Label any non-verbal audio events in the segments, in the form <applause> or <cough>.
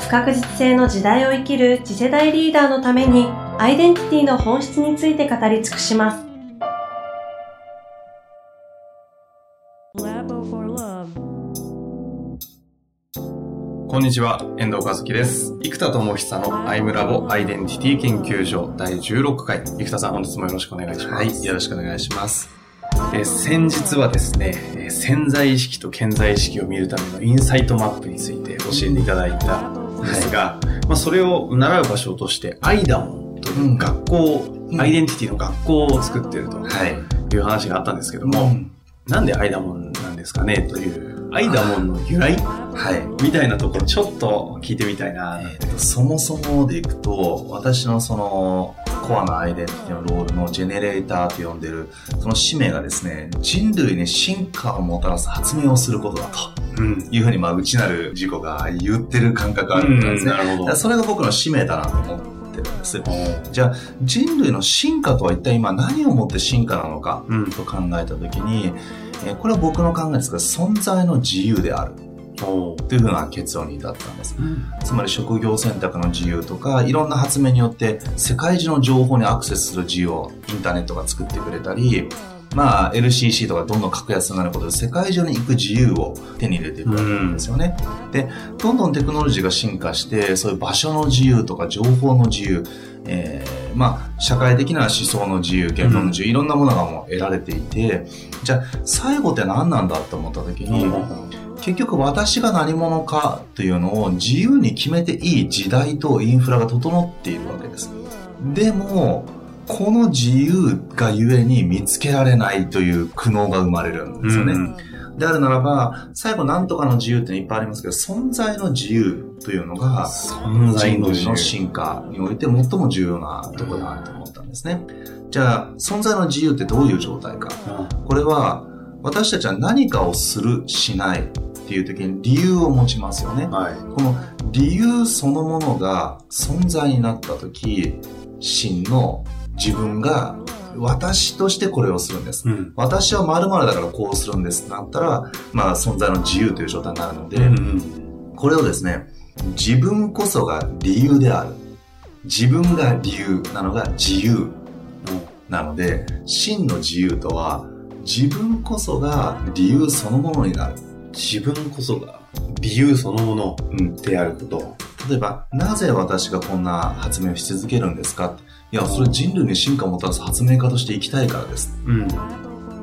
不確実性の時代を生きる次世代リーダーのためにアイデンティティの本質について語り尽くしますこんにちは、遠藤和樹です。生田智久のアイムラボアイデンティティ研究所第16回。生田さん、本日もよろしくお願いします。はい、よろしくお願いします。えー先日はですね、えー潜在意識と潜在意識を見るためのインサイトマップについて教えていただいたんですが、まあ、それを習う場所として、アイダモンという学校、うんアイデンティティの学校を作っているとはい。いう話があったんですけども、うんなんでアイダモンなんですかねという、アイダモンの由来？はい。みたいなところちょっと聞いてみたいな。えそもそもでいくと、私のその、コアなアイデンティティのロールのジェネレーターと呼んでる、その使命がですね、人類に進化をもたらす発明をすることだとうん。いうふうに、まあ、内なる自己が言ってる感覚があるんですね。なるほど。それが僕の使命だなと思ってるんです。じゃあ、人類の進化とは一体今何をもって進化なのかうん。と考えたときに、えーこれは僕の考えですが、存在の自由であるおというふうな結論に至ったんです。つまり職業選択の自由とか、いろんな発明によって世界中の情報にアクセスする自由をインターネットが作ってくれたり、まあ LCC とかどんどん格安になることで世界中に行く自由を手に入れていくわけなんですよね。で、どんどんテクノロジーが進化して、そういう場所の自由とか情報の自由、えーまあ社会的な思想の自由、言論の自由、いろんなものがもう得られていて、じゃあ最後って何なんだと思った時に、結局私が何者かというのを自由に決めていい時代とインフラが整っているわけです。でも、この自由がゆえに見つけられないという苦悩が生まれるんですよね。であるならば、最後なんとかの自由っていっぱいありますけど、存在の自由というのが、存人類の進化において最も重要なところだなと思ったんですね。じゃあ、存在の自由ってどういう状態か。これは、私たちは何かをする、しないっていう時に理由を持ちますよね。はい。この理由そのものが存在になった時、真の自分が私としてこれをするんです。うん。私は〇〇だからこうするんですってなったら、まあ存在の自由という状態になるので、これをですね、自分こそが理由である。自分が理由なのが自由なので、真の自由とは、自分こそが理由そのものになる。自分こそが理由そのものうん、であること。例えば、なぜ私がこんな発明をし続けるんですか？いや、それ人類に進化をもたらす発明家として生きたいからです。うん。っ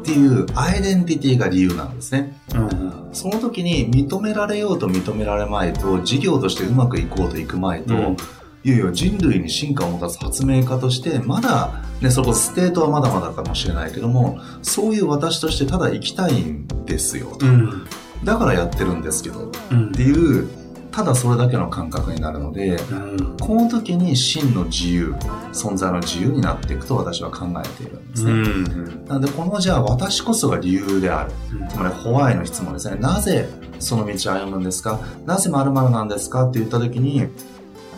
ていうアイデンティティが理由なんですね。うん。その時に認められようと認められまいと、事業としてうまくいこうといくまいと、うんいよいよ人類に進化をもたらす発明家として、まだ、ね、そこステートはまだまだかもしれないけども、そういう私としてただ生きたいんですよ。うん。だからやってるんですけど、うんっていう、ただそれだけの感覚になるので、うん。この時に真の自由、存在の自由になっていくと私は考えているんですね。うん。なので、このじゃあ私こそが理由である。つまり、ホワイの質問ですね。なぜその道を歩むんですか？なぜ〇〇なんですか？って言った時に、い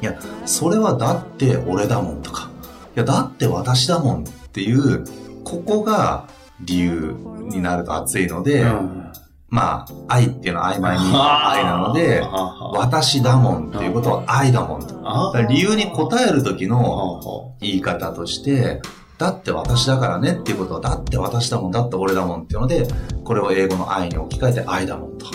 や、それはだって俺だもんとか、いや、だって私だもんっていう、ここが理由になると熱いので、まあ、愛っていうのは曖昧に愛なので、私だもんっていうことは愛だもんと。理由に答える時のほ言い方として、だって私だからねっていうことは、だって私だもん、だって俺だもんっていうので、これを英語の愛に置き換えて愛だもんと。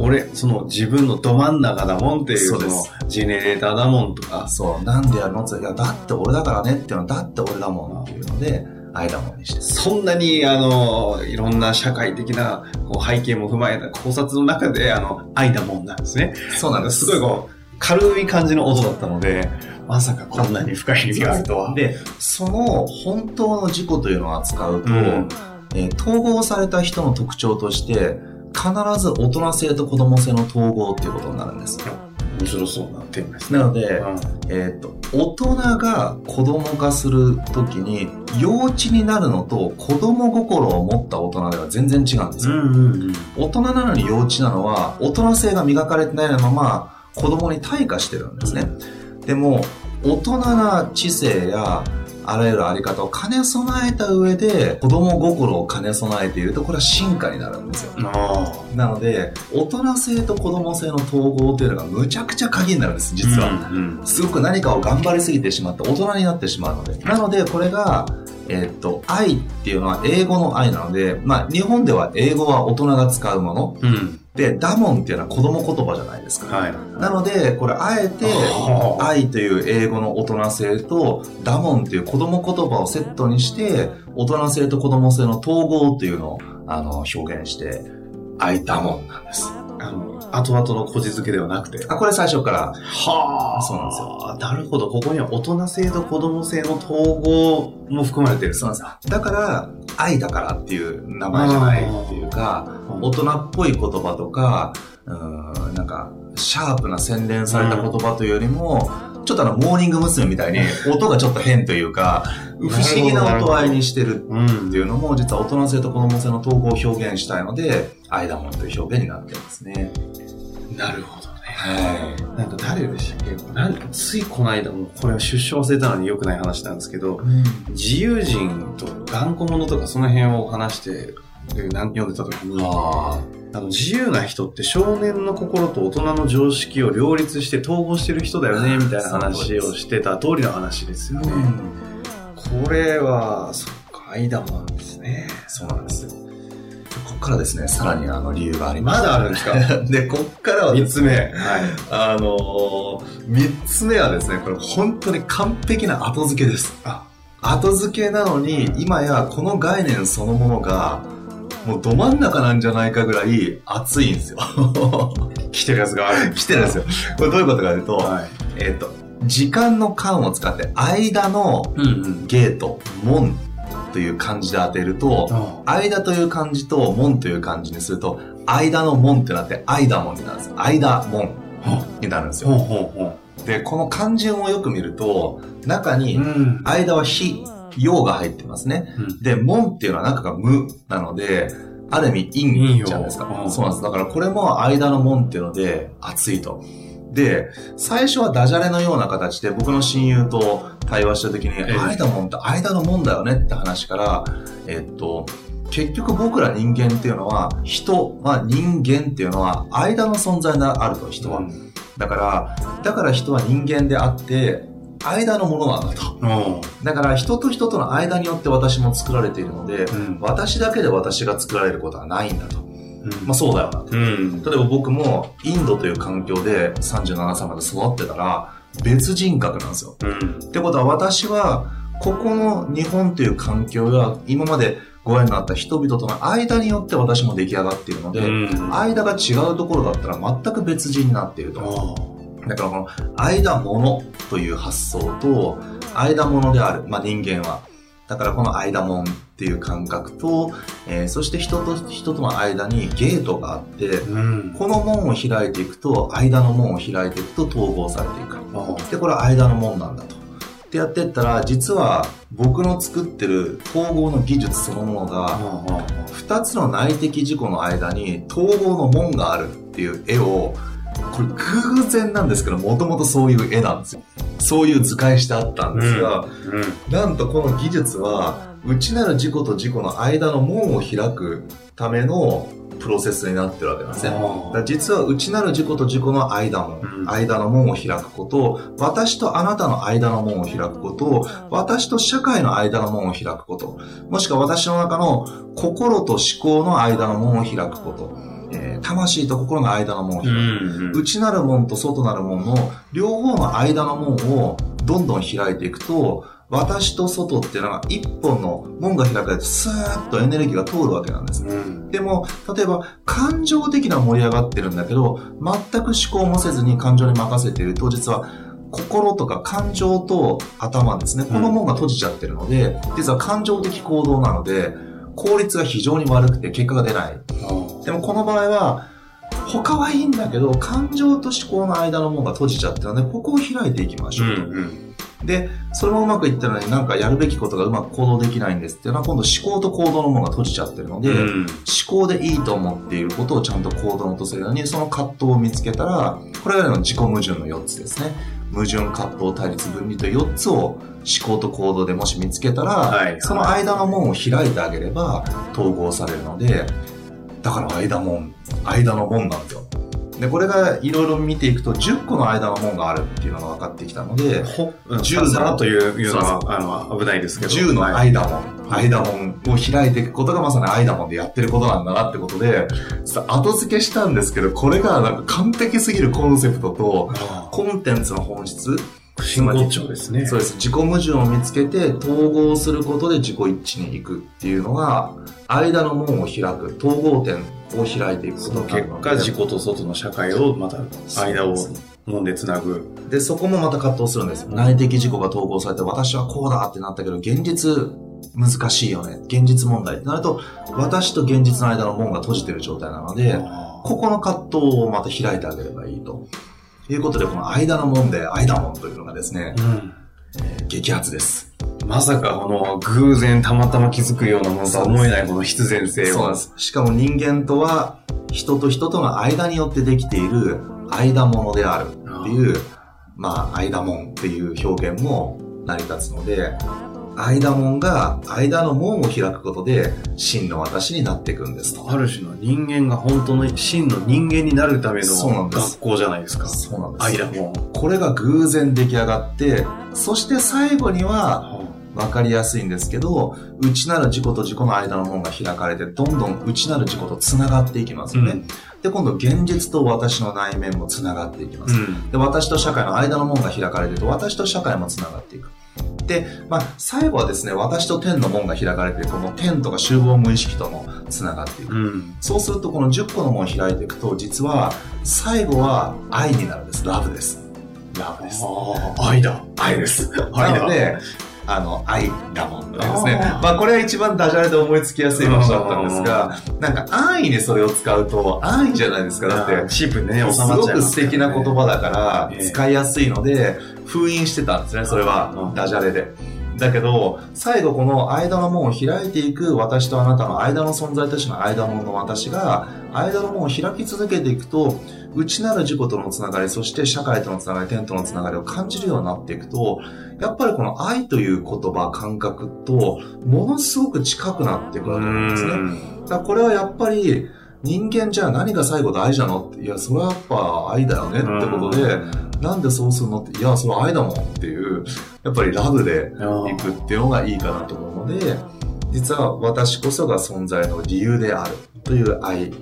俺、その自分のど真ん中だもんっていう、そうのそですジェネレーターだもんとか。そう、なんでやるのって言ったらいや、だって俺だからねっていうのは、だって俺だもんっていうので、愛だもんにして。そんなに、あの、いろんな社会的なこう背景も踏まえた考察の中で、あの、愛だもんなんですね。そうなんです。すごいこう、軽い感じの音だったので、まさかこんなに深い意味があるとは。で、その本当の自己というのを扱うと、うんえー統合された人の特徴として、必ず大人性と子供性の統合っていうことになるんです。面白そうなテーマですね。なので、うんえっ、と、大人が子供化するときに、幼稚になるのと子供心を持った大人では全然違うんですよ。うんうん大人なのに幼稚なのは、大人性が磨かれてないまま、子供に退化してるんですね。でも、大人な知性や、あらゆるあり方を兼ね備えた上で、子供心を兼ね備えていると、これは進化になるんですよ。なので、大人性と子供性の統合というのがむちゃくちゃ鍵になるんです、実は。うんうんすごく何かを頑張りすぎてしまって大人になってしまうので。なので、これが、えーっと、愛っていうのは英語の愛なので、まあ、日本では英語は大人が使うもの。うん。で、ダモンっていうのは子供言葉じゃないですか。はい。なので、これあえては、あ愛という英語の大人性と、ダモンっていう子供言葉をセットにして、大人性と子供性の統合っていうのを、あの、表現して、愛ダモンなんです。あの、後々のこじつけではなくて。あ、これ最初から、はあそうなんですよ。なるほど。ここには大人性と子供性の統合も含まれてる。そうなんですよ。だから、愛だからっていう名前じゃないっていうか、大人っぽい言葉とか、うーん、なんか、シャープな洗練された言葉というよりも、ちょっとあの、モーニング娘。みたいに、<laughs> 音がちょっと変というか、不思議な音合いにしてるうん。っていうのも、実は大人性と子供性の統合を表現したいので、愛だもんという表現になってますね。なるほどね。はなんか誰でしたっけ？なんかついこの間も、これは出所忘れたのに良くない話なんですけど、い。自由人と頑固者とかその辺を話して、読んでた時に、ああの自由な人って少年の心と大人の常識を両立して統合してる人だよね、みたいな話をしてた通りの話ですよあ。ね。うん。これは、そっか、間もなんですね。そうなんですよ。からですね、さらにあの理由がありまますだあるんですか？<laughs> で、こっからはです三つ目。はい。あのー、三つ目はですね、これ本当に完璧な後付けです。あ後付けなのに、今やこの概念そのものが、もうど真ん中なんじゃないかぐらい熱いんですよ。<laughs> 来てるやつがある。来てるんですよ。これどういうことかというと、はい。えっ、と、時間の間を使って、間のうんうん。ゲート、門という漢字で当てると、間という漢字と門という漢字にすると、間の門ってなって、間門になるんです。間門になるんですよ。で、この漢順をよく見ると、中う。に、ん。間は非、陽が入ってますね。で、門っていうのは中が無なので、ある意味陰じゃないですかそうなんです。だからこれも間の門っていうので、熱いと。で、最初はダジャレのような形で僕の親友と対話した時に、ええ間門って間の門だよねって話から、えっと、結局僕ら人間っていうのは、人、まあ人間っていうのは間の存在があると、人は。だから、だから人は人間であって、間のものなんだと。うん。だから人と人との間によって私も作られているので、うん。私だけで私が作られることはないんだと。うんまあそうだよなと。うん。例えば僕もインドという環境で37歳まで育ってたら別人格なんですよ。うん。ってことは私はここの日本という環境や今までご縁のあった人々との間によって私も出来上がっているので、うん。間が違うところだったら全く別人になっていると。だからこの間物という発想と間物である、まあ、人間は。だからこの間物っていう感覚と、えーそして人と人との間にゲートがあって、うん。この門を開いていくと、間の門を開いていくと統合されていく。で、これは間の門なんだと。ってやってったら、実は僕の作ってる統合の技術そのものが、二つの内的事故の間に統合の門があるっていう絵を、これ偶然なんですけど、もともとそういう絵なんですよ。そういう図解してあったんですが、なんとこの技術は、内なる事故と事故の間の門を開くためのプロセスになってるわけなんですね。実は内なる事故と事故の間門、うん。間の門を開くこと、私とあなたの間の門を開くこと、私と社会の間の門を開くこと、もしくは私の中の心と思考の間の門を開くこと、えー魂と心の間の門を開くうん。内なる門と外なる門の両方の間の門をどんどん開いていくと、私と外っていうのが一本の門が開かれてスーッとエネルギーが通るわけなんです。うん。でも、例えば感情的な盛り上がってるんだけど、全く思考もせずに感情に任せていると、実は心とか感情と頭ですね。この門が閉じちゃってるので、実は感情的行動なので、効率が非常に悪くて結果が出ない。でもこの場合は、他はいいんだけど、感情と思考の間の門が閉じちゃってるので、ここを開いていきましょうと。ん。で、それもうまくいってるのになんかやるべきことがうまく行動できないんですっていうのは、今度思考と行動の門が閉じちゃってるので、思うん。考でいいと思っていることをちゃんと行動に落とせるように、その葛藤を見つけたら、これがの自己矛盾の4つですね。矛盾、葛藤、対立、分離という4つを思考と行動でもし見つけたら、はいその間の門を開いてあげれば統合されるので、だから間門、間の門なんですよ。で、これがいろいろ見ていくと、10個の間の門があるっていうのが分かってきたので、ほ、銃のというのは、あの、危ないですけど。10のはい間門、間門を開いていくことがまさに間門でやってることなんだなってことで、さ後付けしたんですけど、これがなんか完璧すぎるコンセプトと、あコンテンツの本質、あ真骨頂ですね。そうです。自己矛盾を見つけて統合することで自己一致に行くっていうのが、間の門を開く、統合点を開いていくこそのとになるので結果、自己と外の社会をまた間を揉んでつなぐ。で、そこもまた葛藤するんです。内的自己が統合されて、私はこうだってなったけど、現実難しいよね。現実問題ってなると、私と現実の間の門が閉じてる状態なので、ここの葛藤をまた開いてあげればいいと。いうことで、この間の門で、間門というのがですね、うん。激発です。まさかこの偶然たまたま気づくようなものとは思えないこの必然性を。しかも人間とは、人と人との間によってできている間物であるっていう、まあ、間門っていう表現も成り立つので、間門が間の門を開くことで真の私になっていくんですと。ある種の人間が本当の真の人間になるための学校じゃないですか。そうなんです。間も。これが偶然出来上がって、そして最後には分かりやすいんですけど、内なる自己と自己の間の門が開かれて、どんどん内なる自己と繋がっていきますよね。うんで、今度現実と私の内面も繋がっていきます。うん。で、私と社会の間の門が開かれてると、私と社会も繋がっていく。で、まあ、最後はですね、私と天の門が開かれて、この天とか集合無意識とも繋がっていく。うん。そうすると、この10個の門を開いていくと、実は、最後は愛になるんです。ラブです。ラブです。愛だ。愛です。愛だなので、あの、愛だもんですねまあ、これは一番ダジャレで思いつきやすい場所だったんですが、なんか安易にそれを使うと、安易じゃないですか。だって、チープにね、すごく素敵な言葉だからええ使いやすいので封印してたんですねそれは。うん。ダジャレで。だけど最後この間の門を開いていく私とあなたの間の存在としての間門の私が間の門を開き続けていくと内なる自己とのつながりそして社会とのつながり天とのつながりを感じるようになっていくとやっぱりこの愛という言葉感覚とものすごく近くなっていくわけなんですね。うん。だからこれはやっぱり人間じゃあ何が最後大事なのっていやそれはやっぱ愛だよねってことでなんでそうするのっていやそれは愛だもんっていうやっぱりラブでいくっていうのがいいかなと思うので実は私こそが存在の理由であるという愛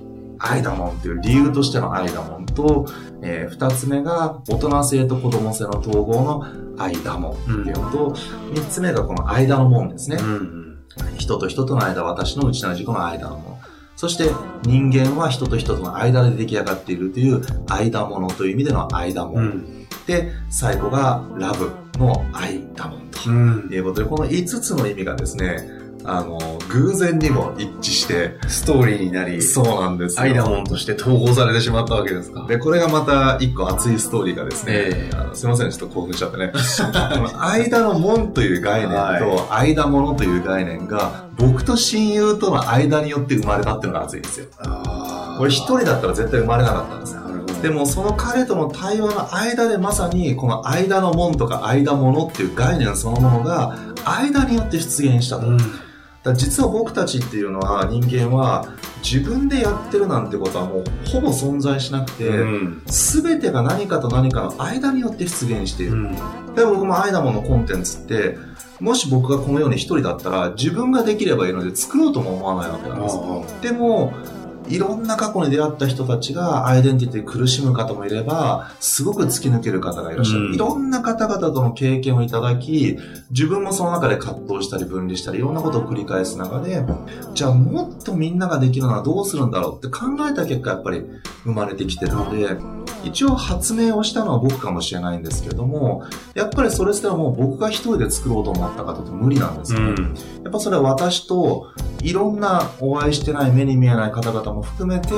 愛だもんっていう理由としての愛だもんと、えー二つ目が大人性と子供性の統合の愛だもんっていうのと、三つ目がこの間のもんですね。うん。人と人との間、私の内なる自己の間のもの。そして人間は人と人との間で出来上がっているという間ものという意味での間もの。うん。で、最後がラブの愛だもんとうん。いうことで、この5つの意味がですね、あの、偶然にも一致して、ストーリーになり、そうなんですよ。愛だもんとして統合されてしまったわけですか。で、これがまた一個熱いストーリーがですね、ええあのすいません、ちょっと興奮しちゃってね。<laughs> 間の門という概念と、間物という概念が、僕と親友との間によって生まれたっていうのが熱いんですよ。あ俺一人だったら絶対生まれなかったんですよ。でもその彼との対話の間でまさにこの間の門とか間物っていう概念そのものが間によって出現したと。うん。だ実は僕たちっていうのは人間は自分でやってるなんてことはもうほぼ存在しなくて、うん。全てが何かと何かの間によって出現している。うん。で僕もアイダのコンテンツってもし僕がこのように一人だったら自分ができればいいので作ろうとも思わないわけなんですでもいろんな過去に出会った人たちがアイデンティティ苦しむ方もいればすごく突き抜ける方がいらっしゃる、うん。いろんな方々との経験をいただき自分もその中で葛藤したり分離したりいろんなことを繰り返す中でじゃあもっとみんなができるのはどうするんだろうって考えた結果やっぱり生まれてきてるので一応発明をしたのは僕かもしれないんですけれどもやっぱりそれすらもう僕が一人で作ろうと思った方って無理なんですよね、うん。やっぱそれは私といろんなお会いしてない目に見えない方々も含めて、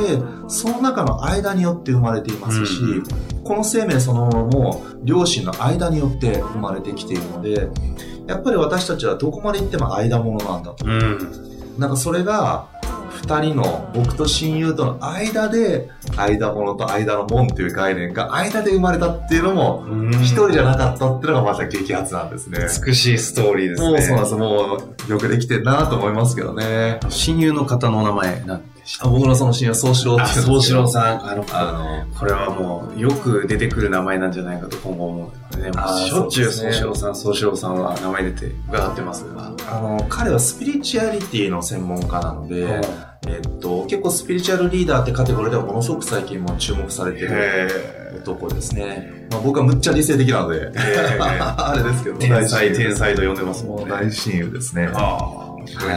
その中の間によって生まれていますし、うんこの生命そのものも両親の間によって生まれてきているので、やっぱり私たちはどこまで行っても間物なんだと。うん。なんかそれが、二人の僕と親友との間で、間物と間の門っていう概念が間で生まれたっていうのも、一人じゃなかったっていうのがまさに激発なんですね。美しいストーリーですね。もうそうなんです。もう、よくできてるなと思いますけどね。親友の方のお名前なんでしたあ僕のその親友は宗志郎ってあ、いうんですけど宗志郎さん。あの、あの、これはもう、よく出てくる名前なんじゃないかと今後思うね。しょっちゅう宗志郎さん、宗志郎さんは名前出て伺ってますが。あの、彼はスピリチュアリティの専門家なので、えっと、結構スピリチュアルリーダーってカテゴリーではものすごく最近も注目されてるへ男ですね。まあ、僕はむっちゃ理性的なので、<laughs> あれですけど、天才、天才と呼んでますもんね。大親友ですね。ああ、すごい。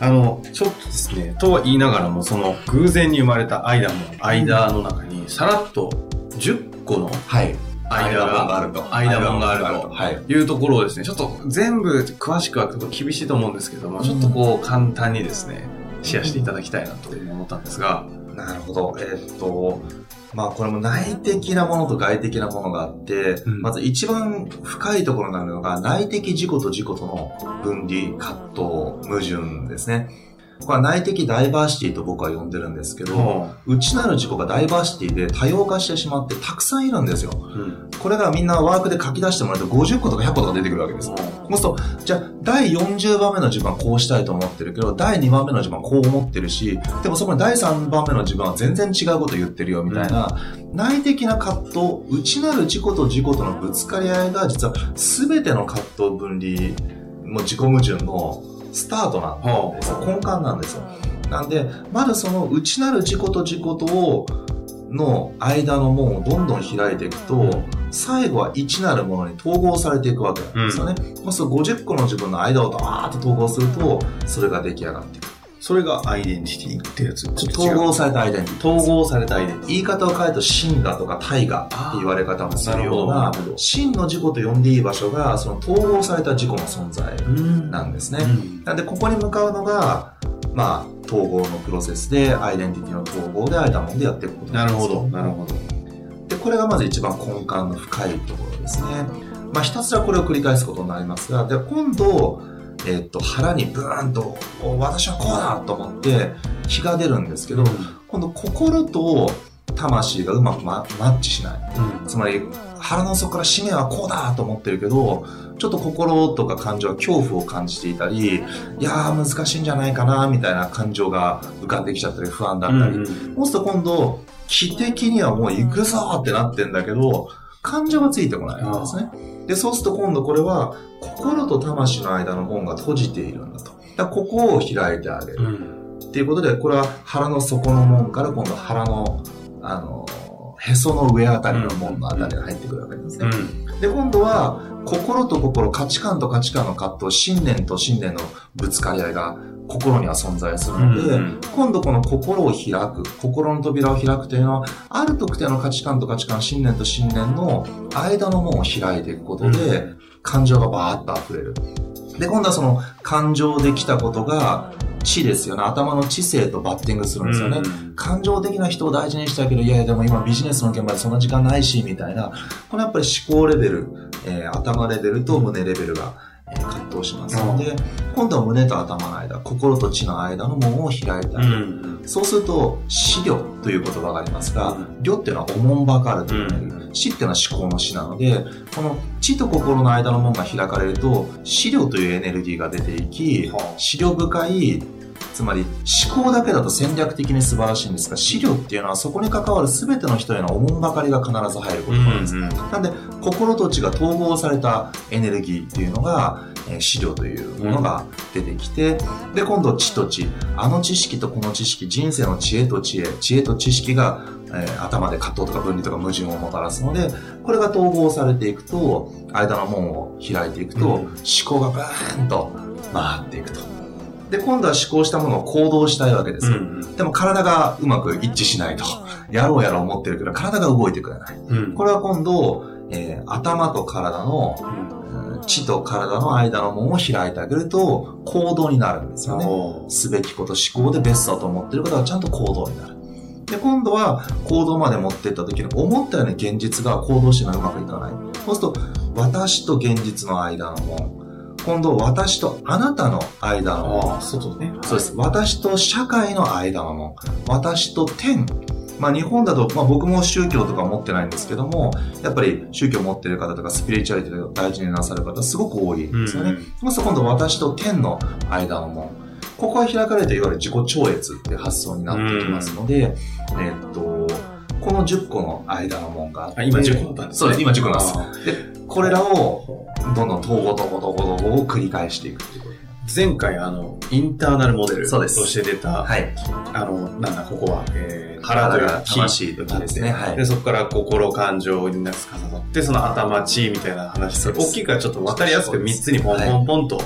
あの、ちょっとですね、とは言いながらも、その偶然に生まれた間も、間の中に、さらっと10個のはい。間ががあると。間門があるとはい。いうところをですね、ちょっと全部詳しくは厳しいと思うんですけども、ちょっとこう簡単にですね、シェアしていただきたいなと思ったんですが、なるほど。えーっと、まあこれも内的なものと外的なものがあって、うんまず一番深いところになるのが内的自己と自己との分離、葛藤、矛盾ですね。これは内的ダイバーシティと僕は呼んでるんですけど、内なる自己がダイバーシティで多様化してしまってたくさんいるんですよ。うんこれがみんなワークで書き出してもらうと50個とか100個とか出てくるわけです。そうすると、じゃあ、第40番目の自分はこうしたいと思ってるけど、第2番目の自分はこう思ってるし、でもそこに第3番目の自分は全然違うこと言ってるよ、みたいな、内的な葛藤、内なる自己と自己とのぶつかり合いが、実は全ての葛藤分離、もう自己矛盾のスタートなんですよ。根幹なんですよ。なんで、まずその内なる自己と自己とを、の間の門をどんどん開いていくと、最後は一なるものに統合されていくわけなんですよね。もうその50個の自分の間をダーッと統合すると、それが出来上がっていく。それがアイデンティティってやつ。統合されたアイデンティティ。統合されたアイデンティテ言い方を変えると真だとか大我って言われ方もするような真の自己と呼んでいい場所がその統合された自己の存在ィ。なんですね。うんなんでここに向かうのが、まあ、統合のプロセスでアイデンティティの統合で間もんでやっていくことなるほど、んですなるほど。で、これがまず一番根幹の深いところですね。まあ、ひたすらこれを繰り返すことになりますが、で、今度、えっと、腹にブーンと、お私はこうだと思って、気が出るんですけど、今度心と魂がうまくママッチしない。うんつまり、腹の底から使命はこうだと思ってるけど、ちょっと心とか感情は恐怖を感じていたり、いやー難しいんじゃないかな、みたいな感情が浮かんできちゃったり、不安だったり。そうすると今度、気的にはもう行くぞってなってんだけど、感情がついてこないんですね。で、そうすると今度これは、心と魂の間の門が閉じているんだと。だここを開いてあげる。うんっていうことで、これは腹の底の門から今度腹の、あの、へその上あたりの門のあたりが入ってくるわけですね。で、今度は、心と心、価値観と価値観の葛藤、信念と信念のぶつかり合いが心には存在するので、うん今度この心を開く、心の扉を開くというのは、ある特定の価値観と価値観、信念と信念の間の門を開いていくことで、感情がバーッと溢れる。で、今度はその感情できたことが、知ですよね。頭の知性とバッティングするんですよね。感情的な人を大事にしたいけど、いやいやでも今ビジネスの現場でそんな時間ないし、みたいな。これやっぱり思考レベル、えー頭レベルと胸レベルが、えー葛藤しますので、今度は胸と頭の間、心と知の間の門を開いてあうげる。ん。そうすると、死慮という言葉がありますがう、慮っていうのはおもんばかるといううね、死っていうのは思考の死なので、この知と心の間の門が開かれると、死慮というエネルギーが出ていきはあ、資料深い、つまり思考だけだと戦略的に素晴らしいんですが、資料っていうのはそこに関わる全ての人へのおもんばかりが必ず入ることなんです。なんで、心と知が統合されたエネルギーっていうのが、えー資料というものが出てきて、で、今度知と知。あの知識とこの知識、人生の知恵と知恵、知恵と知識が、えー頭で葛藤とか分離とか矛盾をもたらすので、これが統合されていくと、間の門を開いていくと、うん思考がバーンと回っていくと。で、今度は思考したものを行動したいわけですよ。でも体がうまく一致しないと。やろうやろう思ってるけど、体が動いてくれない。これは今度、えー頭と体の、うん知と体の間の門を開いてあげると、行動になるんですよね。すべきこと、思考でベストだと思ってることがちゃんと行動になる。で、今度は行動まで持っていった時に思ったように現実が行動しないうまくいかない。そうすると、私と現実の間の門。今度、私とあなたの間の門。外ね。そうです。私と社会の間の門。私と天。まあ日本だと、まあ僕も宗教とか持ってないんですけども、やっぱり宗教持ってる方とかスピリチュアリティを大事になさる方すごく多いんですよね。うんそうすると今度私と天の間の門。ここは開かれていわゆる自己超越っていう発想になってきますので、えっと、この10個の間の門があってあ今10個だったんですねそうです、今10個なんですあ。で、これらを、どんどん統合統合統合統合を繰り返していくっていうこと前回、あの、インターナルモデルとして出た、はい。あの、なんだ、ここは、えー、腹というが魂と気ですね。はい。で、そこから心、感情になすかさって、その頭、地みたいな話大きいからちょっと分かりやすく3つにポンポンポンと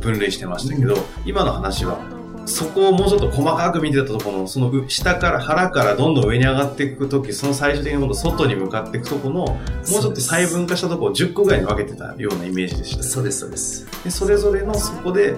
分類してましたけど、今の話は、そこをもうちょっと細かく見てたところの、そのう下から腹からどんどん上に上がっていくとき、その最終的に今度外に向かっていくところの、もうちょっと細分化したところを10個ぐらいに分けてたようなイメージでした。そうです、そうです。でそれぞれのそこで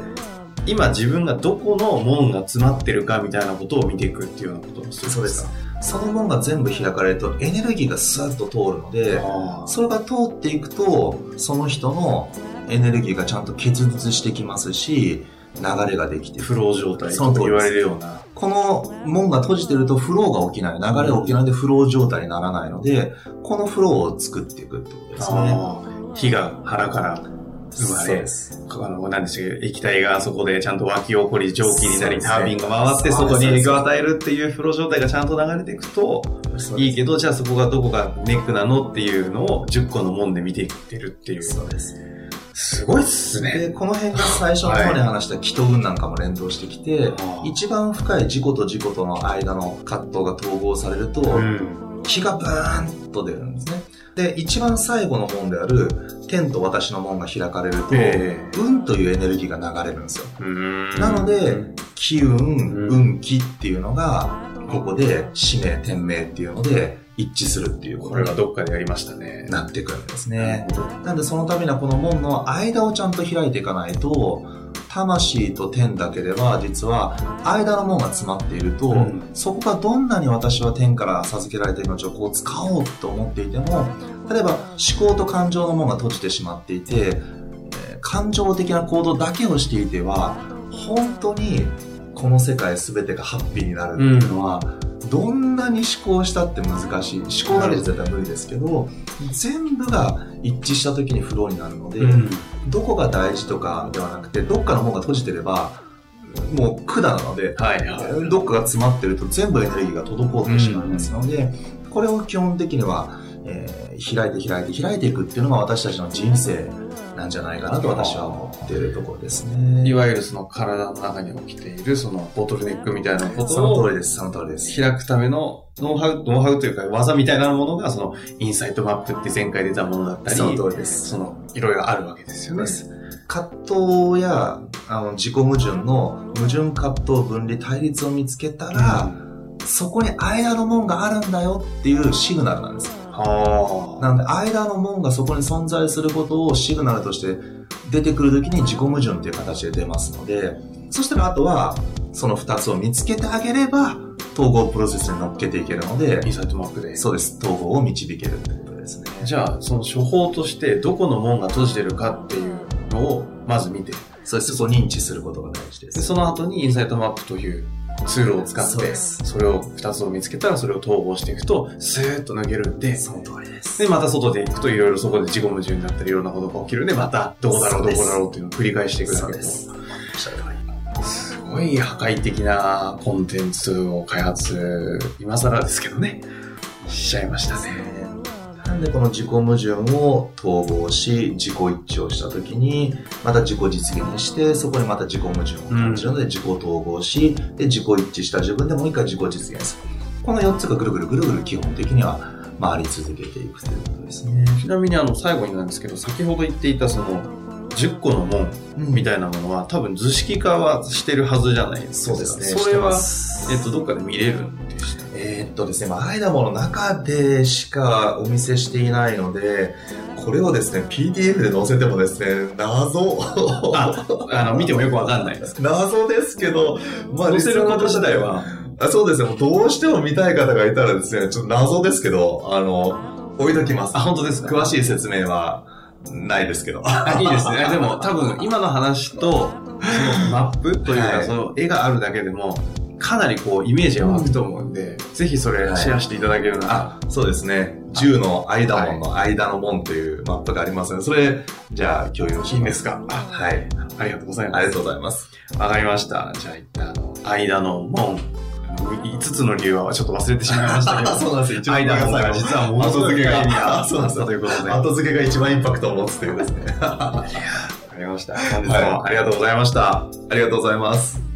今自分がどこの門が詰まってるかみたいなことを見ていくっていうようなことをするんそうですかその門が全部開かれるとエネルギーがスーッと通るので、あそれが通っていくと、その人のエネルギーがちゃんと結実してきますし、流れができてーフロー状態と言われるような。この門が閉じてるとフローが起きない、流れが起きないのでフロー状態にならないので、このフローを作っていくってことですね。火が腹から生まれ。あの何でしたっけ液体がそこでちゃんと湧き起こり蒸気になり、タービンが回って外に影響を与えるっていうフロー状態がちゃんと流れていくといいけどじゃあそこがどこがネックなのっていうのを10個の門で見ていってるっていう。そうです。すごいっすね。で、この辺が最初の方に話した祈祷運なんかも連動してきて、はい一番深い自己と自己との間の葛藤が統合されると、うん。気がブーンと出るんですね。で、一番最後の門である、天と私の門が開かれると、え運というエネルギーが流れるんですよ。うん。なので、気運、ん。運気っていうのが、ここで使命、天命っていうので一致するっていうこれにはどっかでやりましたね。なってくるんですね。なんでそのためにはこの門の間をちゃんと開いていかないと、魂と天だけでは実は間の門が詰まっていると、うんそこがどんなに私は天から授けられた命をこう使おうと思っていても、例えば思考と感情の門が閉じてしまっていて、えー感情的な行動だけをしていては、本当にこの世界全てがハッピーになるっていうのは、どんなに思考したって難しい。思考だけじゃ絶対無理ですけど、全部が一致した時にフローになるので、うんどこが大事とかではなくて、どっかの門が閉じてれば、もう管なので、はいはい。どっかが詰まってると全部エネルギーが滞ってしまいますので、これを基本的には、えー開いて開いて開いていくっていうのが私たちの人生なんじゃないかなと私は思っているところですね。いわゆるその体の中に起きているそのボトルネックみたいなことその通をりです、その通りです。開くためのノウハウ、ノウハウというか技みたいなものがそのインサイトマップって前回出たものだったり、その通りです。そのいろいろあるわけですよね。葛藤やあの自己矛盾の矛盾葛藤分離対立を見つけたら、そこに間の門があるんだよっていうシグナルなんです。はなので、間の門がそこに存在することをシグナルとして出てくるときに自己矛盾っていう形で出ますので、そしたらあとは、その二つを見つけてあげれば、統合プロセスに乗っけていけるので、インサイトマップで。そうです、統合を導けるってことですね。じゃあ、その処方としてどこの門が閉じてるかっていうのをまず見て、そうです、そこを認知することが大事で。ですその後にインサイトマップというツールを使って、それを2つを見つけたらそれを統合していくと、スーッと抜けるんで、その通りです。で、また外で行くといろいろそこで自己矛盾になったりいろんなことが起きるんで、またどこだろうどこだろうっていうのを繰り返していくだけです。すごい破壊的なコンテンツを開発、今更ですけどね、しちゃいましたね。なんでこの自己矛盾を統合し、自己一致をしたときに、また自己実現して、そこにまた自己矛盾を感じるので、自己統合し、で、自己一致した自分でもう一回自己実現する。この4つがぐるぐるぐるぐる基本的には回り続けていくということですね。ちなみにあの最後になんですけど、先ほど言っていたその10個の門みたいなものは多分図式化はしてるはずじゃないですか。そうですね。それは、えっと、どっかで見れるんえっとですね、まあ、アイダモの中でしかお見せしていないので、これをですね、PDF で載せてもですね、謎。あ、あの、見てもよくわかんないです。謎ですけど、まあ、載せること自体は、あそうですね、どうしても見たい方がいたらですね、ちょっと謎ですけど、あの、置いときます。あ、本当ですか？詳しい説明はないですけど。あいいですね。でも多分今の話と、そのマップというか、はいその絵があるだけでも、かなりこうイメージが湧くと思うんで、ぜひそれシェアしていただけるなら、あ、そうですね。10の間門の間の門というマップがありますので、それ、じゃあ共有しいいんですかあはい。ありがとうございます。ありがとうございます。わかりました。じゃあ一旦、あの、間の門。5つの理由はちょっと忘れてしまいましたけど。<laughs> そうなんですよ一番間の門が実はもの <laughs> すごく意味があったということで。わ後付けが一番インパクトを持つというですね。<laughs> はかりました。本日もありがとうございました。ありがとうございます。